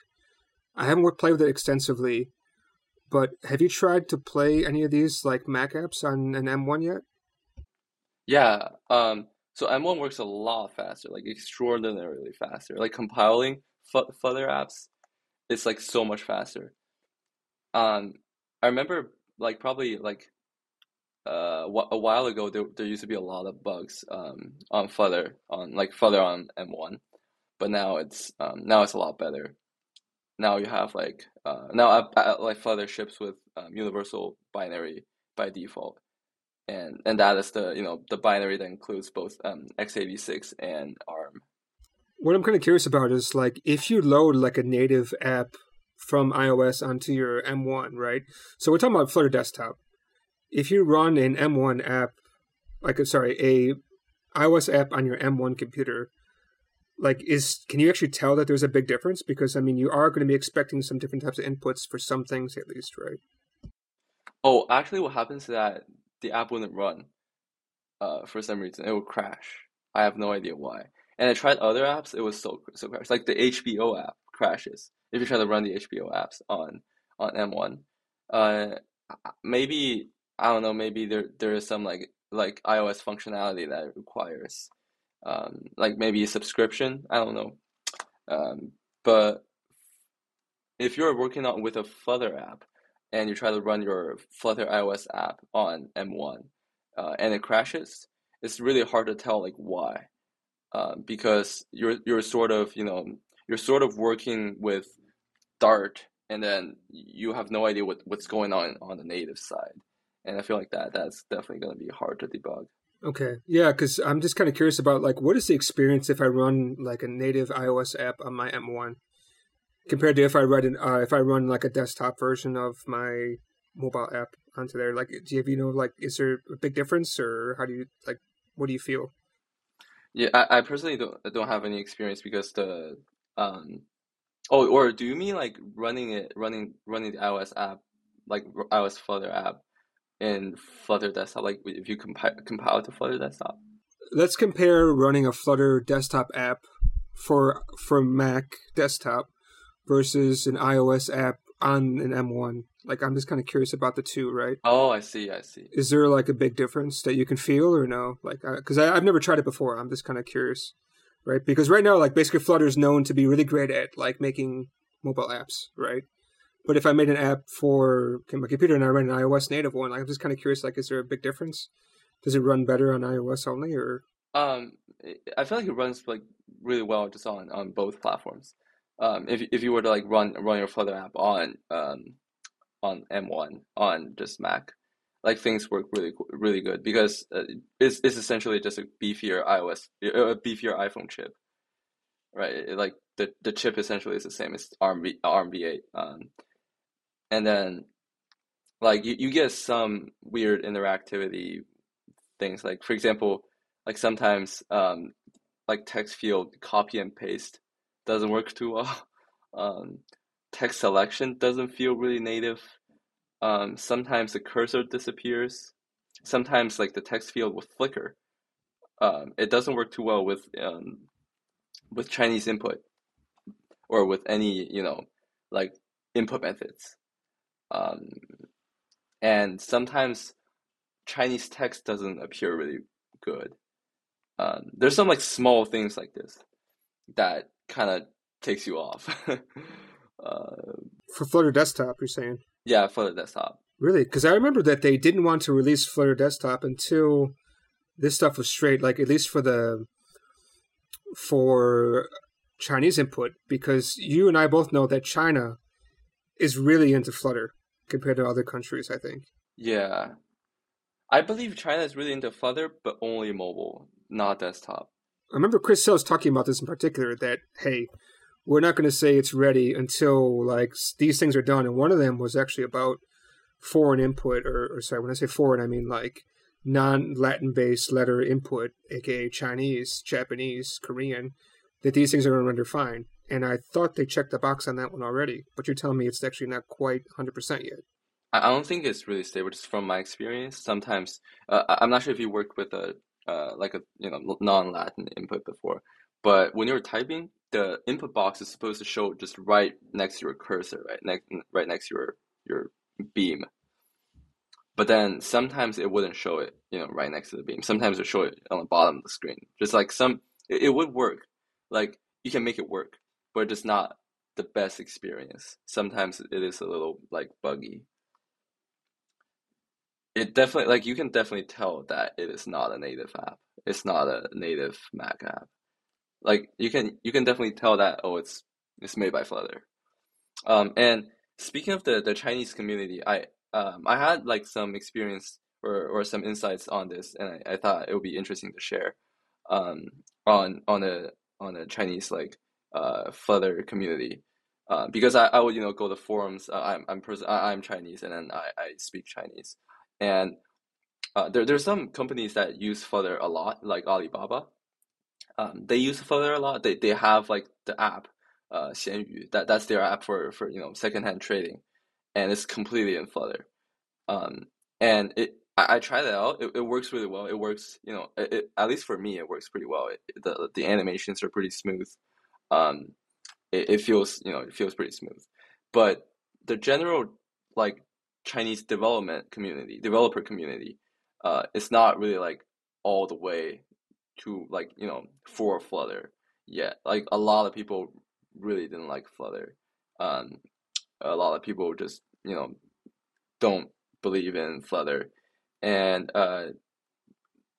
I haven't worked played with it extensively, but have you tried to play any of these like Mac apps on an M1 yet? Yeah. Um. So M1 works a lot faster, like extraordinarily faster. Like compiling Flutter apps, it's like so much faster. Um, I remember like probably like uh a while ago there there used to be a lot of bugs um on Flutter on like Flutter on M1, but now it's um now it's a lot better. Now you have like uh now I, I, like Flutter ships with um, universal binary by default, and and that is the you know the binary that includes both um x86 and ARM. What I'm kind of curious about is like if you load like a native app from iOS onto your M1, right? So we're talking about Flutter Desktop. If you run an M1 app, like sorry, a iOS app on your M1 computer, like is can you actually tell that there's a big difference? Because I mean, you are going to be expecting some different types of inputs for some things at least, right? Oh, actually, what happens is that the app wouldn't run. Uh, for some reason, it would crash. I have no idea why. And I tried other apps, it was so so crash. Like the HBO app crashes if you try to run the HBO apps on on M1. Uh, maybe I don't know. Maybe there there is some like like iOS functionality that requires, um, like maybe a subscription. I don't know. Um, but if you're working on with a Flutter app and you try to run your Flutter iOS app on M1 uh, and it crashes, it's really hard to tell like why, uh, because you're you're sort of you know you're sort of working with Dart, and then you have no idea what, what's going on on the native side. And I feel like that that's definitely going to be hard to debug. Okay, yeah, because I'm just kind of curious about like what is the experience if I run like a native iOS app on my M1 compared to if I run an, uh, if I run like a desktop version of my mobile app onto there. Like, do you, have, you know like is there a big difference or how do you like what do you feel? Yeah, I, I personally don't don't have any experience because the um oh or do you mean like running it running running the iOS app like iOS Flutter app in Flutter desktop like if you compile compile to Flutter desktop? Let's compare running a Flutter desktop app for for Mac desktop versus an iOS app on an M1. Like I'm just kind of curious about the two, right? Oh, I see, I see. Is there like a big difference that you can feel or no? Like, because I've never tried it before. I'm just kind of curious, right? Because right now, like basically Flutter is known to be really great at like making mobile apps, right? But if I made an app for my computer and I ran an iOS native one, like, I'm just kind of curious. Like, is there a big difference? Does it run better on iOS only, or? Um, I feel like it runs like really well just on on both platforms. Um, if if you were to like run run your Flutter app on um on M1 on just Mac. Like things work really really good because uh, it's it's essentially just a beefier iOS a beefier iPhone chip, right? It, like the the chip essentially is the same as ARM v, ARM v8, um, and then like you, you get some weird interactivity things like for example like sometimes um like text field copy and paste doesn't work too well um text selection doesn't feel really native. Um, sometimes the cursor disappears. Sometimes like the text field will flicker. Um, it doesn't work too well with um, with Chinese input or with any you know like input methods. Um, and sometimes Chinese text doesn't appear really good. Um, there's some like small things like this that kind of takes you off. Uh, for Flutter Desktop, you're saying? Yeah, Flutter Desktop. Really? Because I remember that they didn't want to release Flutter Desktop until this stuff was straight, like at least for the for Chinese input, because you and I both know that China is really into Flutter compared to other countries. I think. Yeah, I believe China is really into Flutter, but only mobile, not desktop. I remember Chris Sells talking about this in particular. That hey, we're not going to say it's ready until like these things are done. And one of them was actually about foreign input, or, or sorry, when I say foreign, I mean like non-Latin based letter input, aka Chinese, Japanese, Korean. That these things are going to render fine. And I thought they checked the box on that one already, but you're telling me it's actually not quite 100% yet. I don't think it's really stable. Just from my experience, sometimes uh, I'm not sure if you worked with a uh, like a you know non-Latin input before, but when you're typing, the input box is supposed to show just right next to your cursor, right next right next to your your beam. But then sometimes it wouldn't show it, you know, right next to the beam. Sometimes it show it on the bottom of the screen. Just like some, it, it would work. Like you can make it work, but it's not the best experience. Sometimes it is a little like buggy. It definitely like you can definitely tell that it is not a native app. It's not a native Mac app. Like you can you can definitely tell that oh it's it's made by Flutter. Um, and speaking of the the Chinese community, I um I had like some experience or or some insights on this, and I, I thought it would be interesting to share um on on a on a Chinese like uh Flutter community. Uh, because I, I would you know go to forums. Uh, I'm I'm pers- I'm Chinese and then I, I speak Chinese, and uh, there there's some companies that use Flutter a lot, like Alibaba, um, they use Flutter a lot. They they have like the app, uh, Xianyu. That that's their app for for you know secondhand trading, and it's completely in Flutter. Um, and it I, I tried it out. It, it works really well. It works, you know, it, it, at least for me, it works pretty well. It, the the animations are pretty smooth. Um, it, it feels you know it feels pretty smooth, but the general like Chinese development community, developer community, uh, it's not really like all the way to like you know for Flutter yet. Like a lot of people really didn't like Flutter. Um, a lot of people just you know don't believe in Flutter, and uh,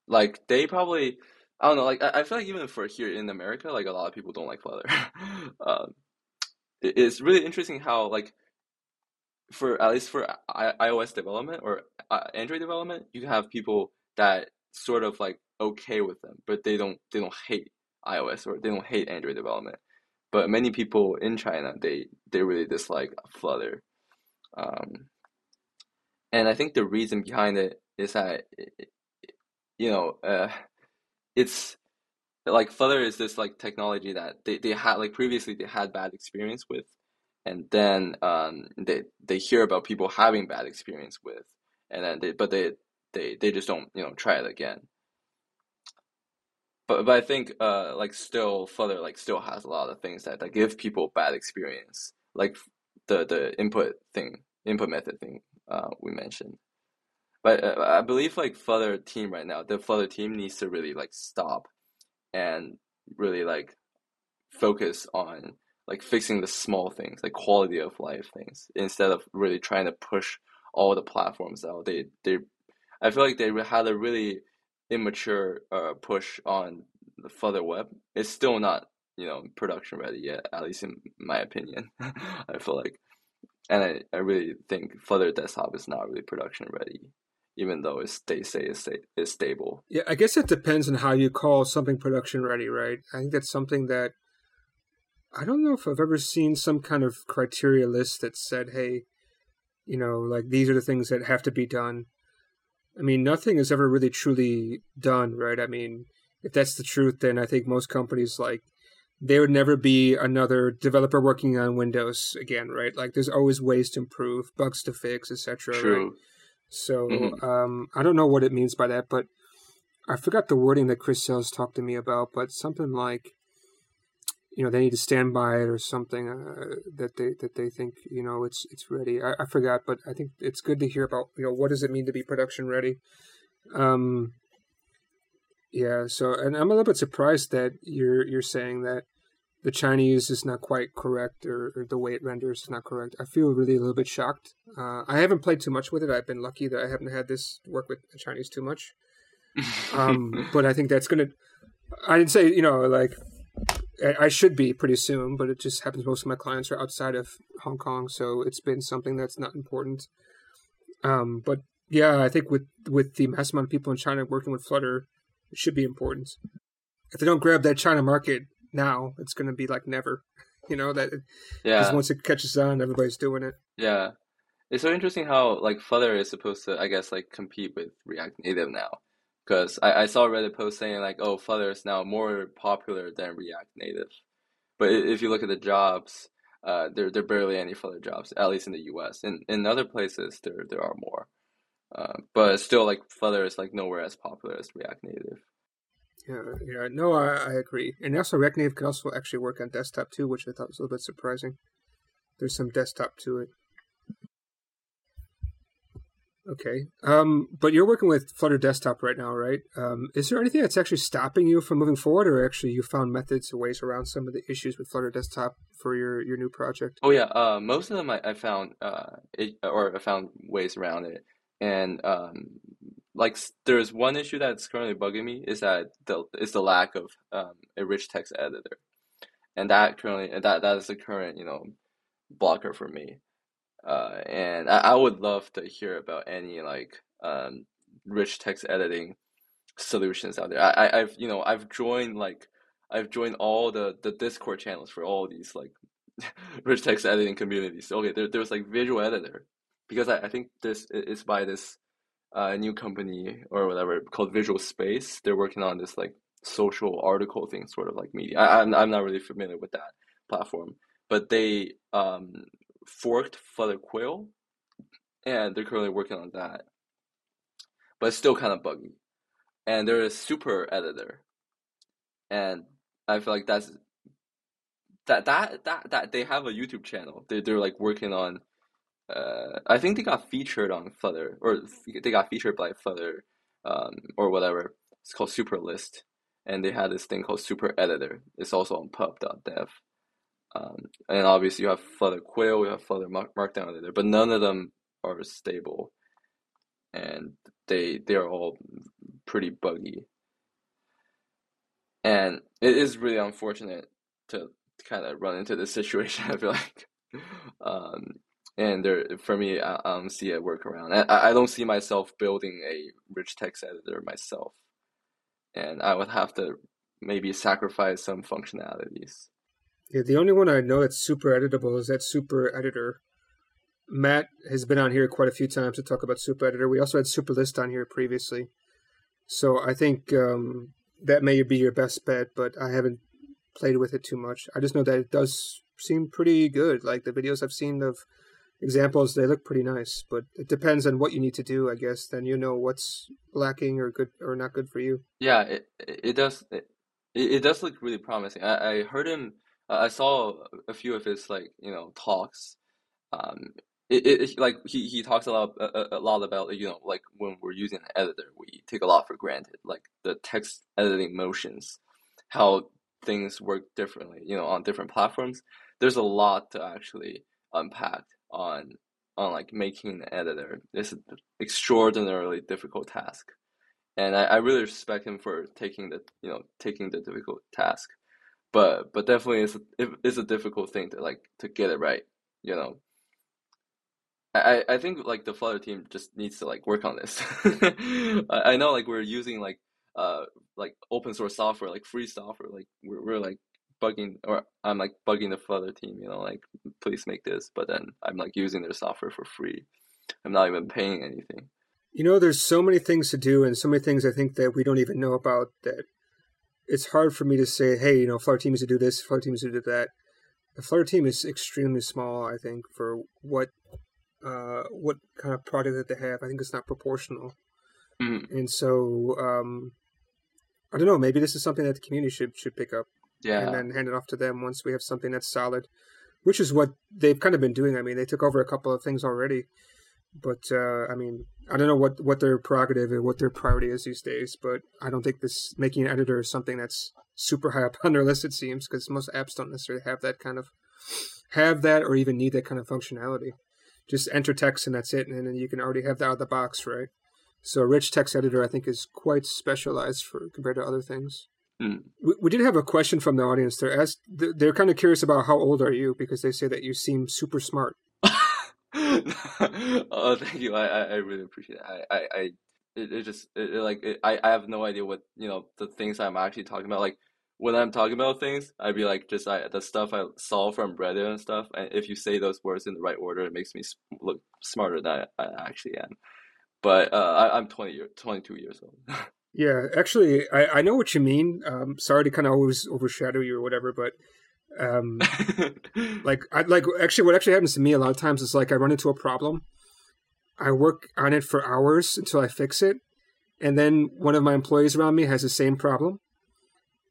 like they probably I don't know. Like I, I feel like even for here in America, like a lot of people don't like Flutter. um, it, it's really interesting how like for at least for I, iOS development or uh, Android development, you have people that sort of like okay with them, but they don't they don't hate iOS or they don't hate Android development. But many people in China they they really dislike Flutter, um, and I think the reason behind it is that you know uh, it's like Flutter is this like technology that they, they had like previously they had bad experience with and then um, they they hear about people having bad experience with and then they but they they they just don't you know try it again but but I think uh like still Flutter like still has a lot of things that, that give people bad experience like the the input thing input method thing uh we mentioned but uh, I believe like Flutter team right now the Flutter team needs to really like stop and really like focus on like fixing the small things, like quality of life things, instead of really trying to push all the platforms out. They they, I feel like they had a really immature uh, push on the Flutter web. It's still not you know production ready yet, at least in my opinion. I feel like, and I, I really think Flutter desktop is not really production ready even though it's, they say it's, it's stable. Yeah, I guess it depends on how you call something production ready, right? I think that's something that I don't know if I've ever seen some kind of criteria list that said, hey, you know, like these are the things that have to be done. I mean, nothing is ever really truly done, right? I mean, if that's the truth, then I think most companies like there would never be another developer working on Windows again, right? Like there's always ways to improve, bugs to fix, etc. True. Right? So Mhm. um, I don't know what it means by that, but I forgot the wording that Chris Sells talked to me about, but something like, you know, they need to stand by it or something uh, that they that they think you know it's it's ready. I, I forgot, but I think it's good to hear about you know what does it mean to be production ready. Um, yeah. So, and I'm a little bit surprised that you're you're saying that the Chinese is not quite correct or, or the way it renders is not correct. I feel really a little bit shocked. Uh, I haven't played too much with it. I've been lucky that I haven't had this work with the Chinese too much. Um, but I think that's gonna. I didn't say you know like I- should be pretty soon, but it just happens most of my clients are outside of Hong Kong, so it's been something that's not important. Um, but yeah, I think with with the mass amount of people in China working with Flutter, it should be important. If they don't grab that China market now, it's going to be like never. You know that yeah. because once it catches on, everybody's doing it. yeah. It's so interesting how like Flutter is supposed to, I guess, like compete with React Native now. Because I, I saw a Reddit post saying like, oh, Flutter is now more popular than React Native. But if you look at the jobs, uh, there there are barely any Flutter jobs, at least in the U.S. In in other places, there there are more. Uh, but still, like Flutter is like nowhere as popular as React Native. Yeah, yeah. No, I, I agree. And also, React Native can also actually work on desktop too, which I thought was a little bit surprising. There's some desktop to it. Okay. Um, but you're working with Flutter Desktop right now, right? Um, is there anything that's actually stopping you from moving forward, or actually you found methods or ways around some of the issues with Flutter Desktop for your your new project? Oh yeah, uh, most of them I, I found uh, it, or I found ways around it, and um, like there's one issue that's currently bugging me is that the the lack of um, a rich text editor, and that currently that that is the current you know blocker for me. Uh, and I, I would love to hear about any like um, rich text editing solutions out there. I, I've you know I've joined like I've joined all the the Discord channels for all these like rich text editing communities. Okay, there there's like visual editor because I, I think this is by this uh new company or whatever called Visual Space. They're working on this like social article thing, sort of like media. I, I'm I'm not really familiar with that platform, but they um forked Flutter Quill and they're currently working on that, but it's still kind of buggy. And there is Super Editor, and I feel like that's that that that that they have a YouTube channel. They they're like working on. Uh, I think they got featured on Flutter, or they got featured by Flutter, um, or whatever. It's called Super List, and they had this thing called Super Editor. It's also on pub.dev. Um, and obviously you have Flutter Quill, you have Flutter Mark- Markdown Editor, but none of them are stable, and they they are all pretty buggy. And it is really unfortunate to kind of run into this situation. I feel like, um, and there for me, I, I don't see a workaround. I, I don't see myself building a rich text editor myself. and I would have to maybe sacrifice some functionalities. Yeah, the only one I know that's super editable is that super editor. Matt has been on here quite a few times to talk about super editor. We also had super list on here previously. So I think um, that may be your best bet, but I haven't played with it too much. I just know that it does seem pretty good. Like the videos I've seen of examples, they look pretty nice. But it depends on what you need to do, I guess. Then you know what's lacking or good or not good for you. Yeah, it it does it, it does look really promising. I, I heard him. I saw a few of his like you know talks. Um, it, it like he, he talks a lot a, a lot about you know like when we're using an editor, we take a lot for granted, like the text editing motions, how things work differently, you know, on different platforms. There's a lot to actually unpack on on like making an editor. It's an extraordinarily difficult task, and I, I really respect him for taking the you know taking the difficult task. But but definitely it's a, it's a difficult thing to like to get it right, you know. I, I think like the Flutter team just needs to like work on this. I, know like we're using like uh like open source software, like free software, like we're we're like bugging or I'm like bugging the Flutter team, you know, like please make this, but then I'm like using their software for free. I'm not even paying anything. You know, there's so many things to do and so many things I think that we don't even know about that it's hard for me to say, hey, you know, Flutter team is to do this, Flutter team is to do that. The Flutter team is extremely small, I think, for what uh, what kind of product that they have. I think it's not proportional. Mm-hmm. And so um, I don't know. Maybe this is something that the community should should pick up, Yeah. and then hand it off to them once we have something that's solid, which is what they've kind of been doing. I mean, they took over a couple of things already, but uh, I mean, I don't know what what their prerogative and what their priority is these days. But I don't think this making an editor is something that's super high up on their list. It seems because most apps don't necessarily have that kind of have that or even need that kind of functionality. Just enter text and that's it, and then you can already have that out of the box, right? So a rich text editor, I think, is quite specialized for compared to other things. Mm. We, we did have a question from the audience. They're asked, they're kind of curious about how old are you because they say that you seem super smart. Oh, thank you. I, I, really appreciate it. I, I, I it, it just it, it, like it, I, I have no idea what you know the things I'm actually talking about. Like when I'm talking about things, I'd be like just I, the stuff I saw from Reddit and stuff. And if you say those words in the right order, it makes me look smarter than I, I actually am. But uh, I, I'm 20 year, 22 years old. yeah, actually, I, I know what you mean. Um, sorry to kind of always overshadow you or whatever, but um, like I like actually what actually happens to me a lot of times is like I run into a problem, I work on it for hours until I fix it, and then one of my employees around me has the same problem,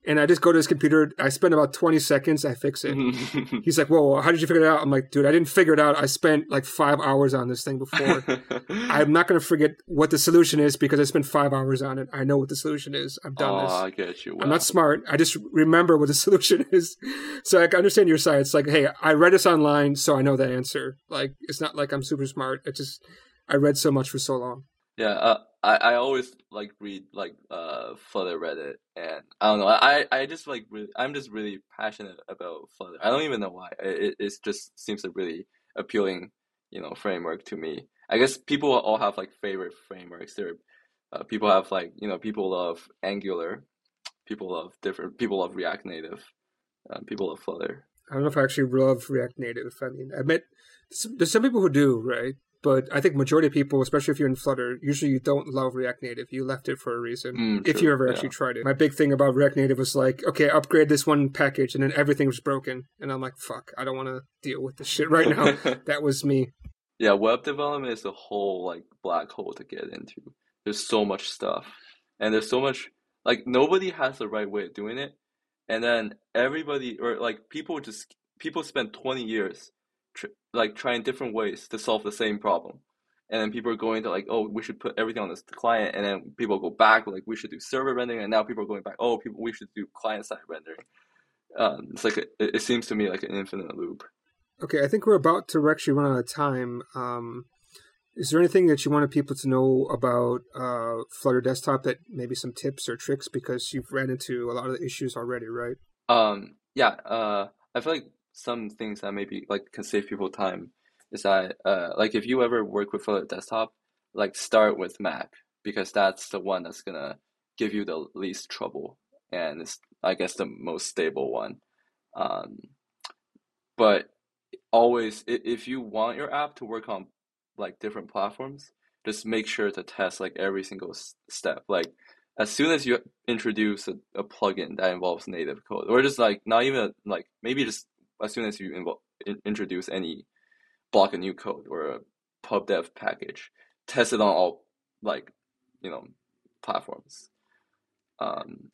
and I just go to his computer. I spend about twenty seconds. I fix it. He's like, "Whoa, how did you figure it out?" I'm like, "Dude, I didn't figure it out. I spent like five hours on this thing before. I'm not going to forget what the solution is because I spent five hours on it. I know what the solution is. I've done oh, this. I get you. Wow. I'm not smart. I just remember what the solution is. So I understand your side. It's like, hey, I read this online, so I know the answer. Like, it's not like I'm super smart. It just I read so much for so long. Yeah, uh, I I always like read like uh Flutter Reddit, and I don't know. I I just like really, I'm just really passionate about Flutter. I don't even know why. It it just seems a really appealing, you know, framework to me. I guess people all have like favorite frameworks. There, uh, people have like you know people love Angular, people love different, people love React Native, uh, people love Flutter. I don't know if I actually love React Native. I mean, I admit there's some people who do, right? But I think majority of people, especially if you're in Flutter, usually you don't love React Native. You left it for a reason. Mm, if you ever yeah. actually tried it. My big thing about React Native was like, okay, upgrade this one package, and then everything was broken. And I'm like, fuck, I don't want to deal with this shit right now. that was me. Yeah, web development is a whole like black hole to get into. There's so much stuff, and there's so much like nobody has the right way of doing it, and then everybody or like people just people spend 20 years tr- like trying different ways to solve the same problem, and then people are going to like, oh, we should put everything on this client, and then people go back like we should do server rendering, and now people are going back, oh, people we should do client side rendering. Um, it's like a, it, seems to me like an infinite loop. Okay, I think we're about to actually run out of time. Um, is there anything that you wanted people to know about uh, Flutter Desktop that maybe some tips or tricks because you've ran into a lot of the issues already, right? Um, yeah, uh, I feel like some things that maybe like can save people time is that uh, like if you ever work with Flutter Desktop, like start with Mac because that's the one that's gonna give you the least trouble and it's I guess the most stable one. Um, but always if you want your app to work on like different platforms, just make sure to test like every single step. Like as soon as you introduce a, a plugin that involves native code, or just like not even like maybe just as soon as you involve, in, introduce any block a new code or a pub dev package, test it on all like you know platforms. Um,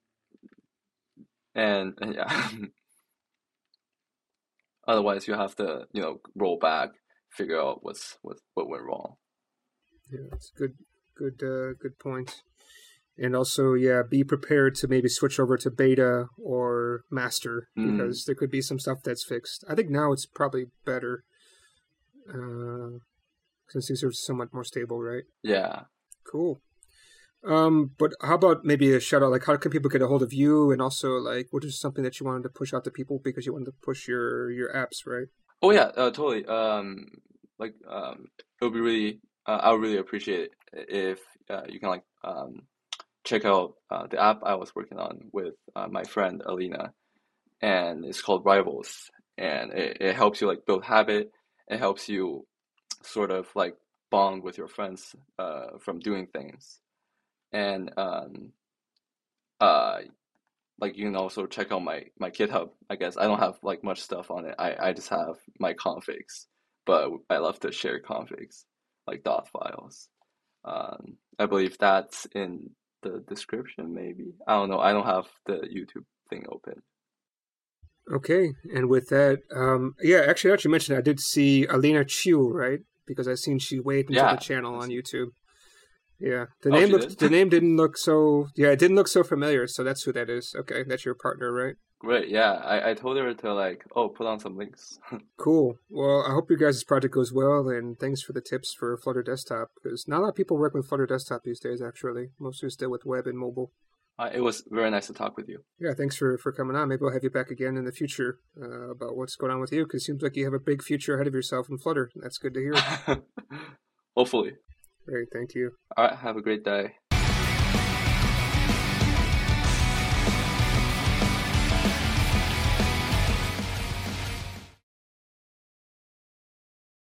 and, and yeah, otherwise you have to you know roll back, figure out what's what what went wrong. Yeah, it's good, good, uh, good point. And also, yeah, be prepared to maybe switch over to beta or master mm. because there could be some stuff that's fixed. I think now it's probably better uh, since things are somewhat more stable, right? Yeah. Cool. Um, but how about maybe a shout out? Like, how can people get a hold of you? And also, like, what is something that you wanted to push out to people because you wanted to push your your apps, right? Oh yeah, uh, totally. Um, like, um, it would be really, uh, I would really appreciate it if uh, you can like um check out uh, the app I was working on with uh, my friend Alina, and it's called Rivals, and it, it helps you like build habit. It helps you sort of like bond with your friends uh, from doing things, and um, uh, like you can also check out my my GitHub. I guess I don't have like much stuff on it. I I just have my configs, but I love to share configs like dot files. Um, I believe that's in the description maybe. I don't know. I don't have the youtube thing open. Okay and with that um yeah actually I actually mentioned. I did see alina chiu right? Because i seen she weighed into yeah. the channel on youtube. Yeah. The oh, name looked, the name didn't look so yeah it didn't look so familiar so that's who that is. Okay that's your partner right Right, yeah. I, I told her to like, oh, put on some links. cool. Well, I hope your guys' project goes well, and thanks for the tips for Flutter Desktop, because not a lot of people work with Flutter Desktop these days, actually. Mostly still with web and mobile. Uh, it was very nice to talk with you. Yeah, thanks for, for coming on. Maybe I'll have you back again in the future uh, about what's going on with you, because it seems like you have a big future ahead of yourself in Flutter. That's good to hear. Hopefully. Great, thank you. All right, have a great day.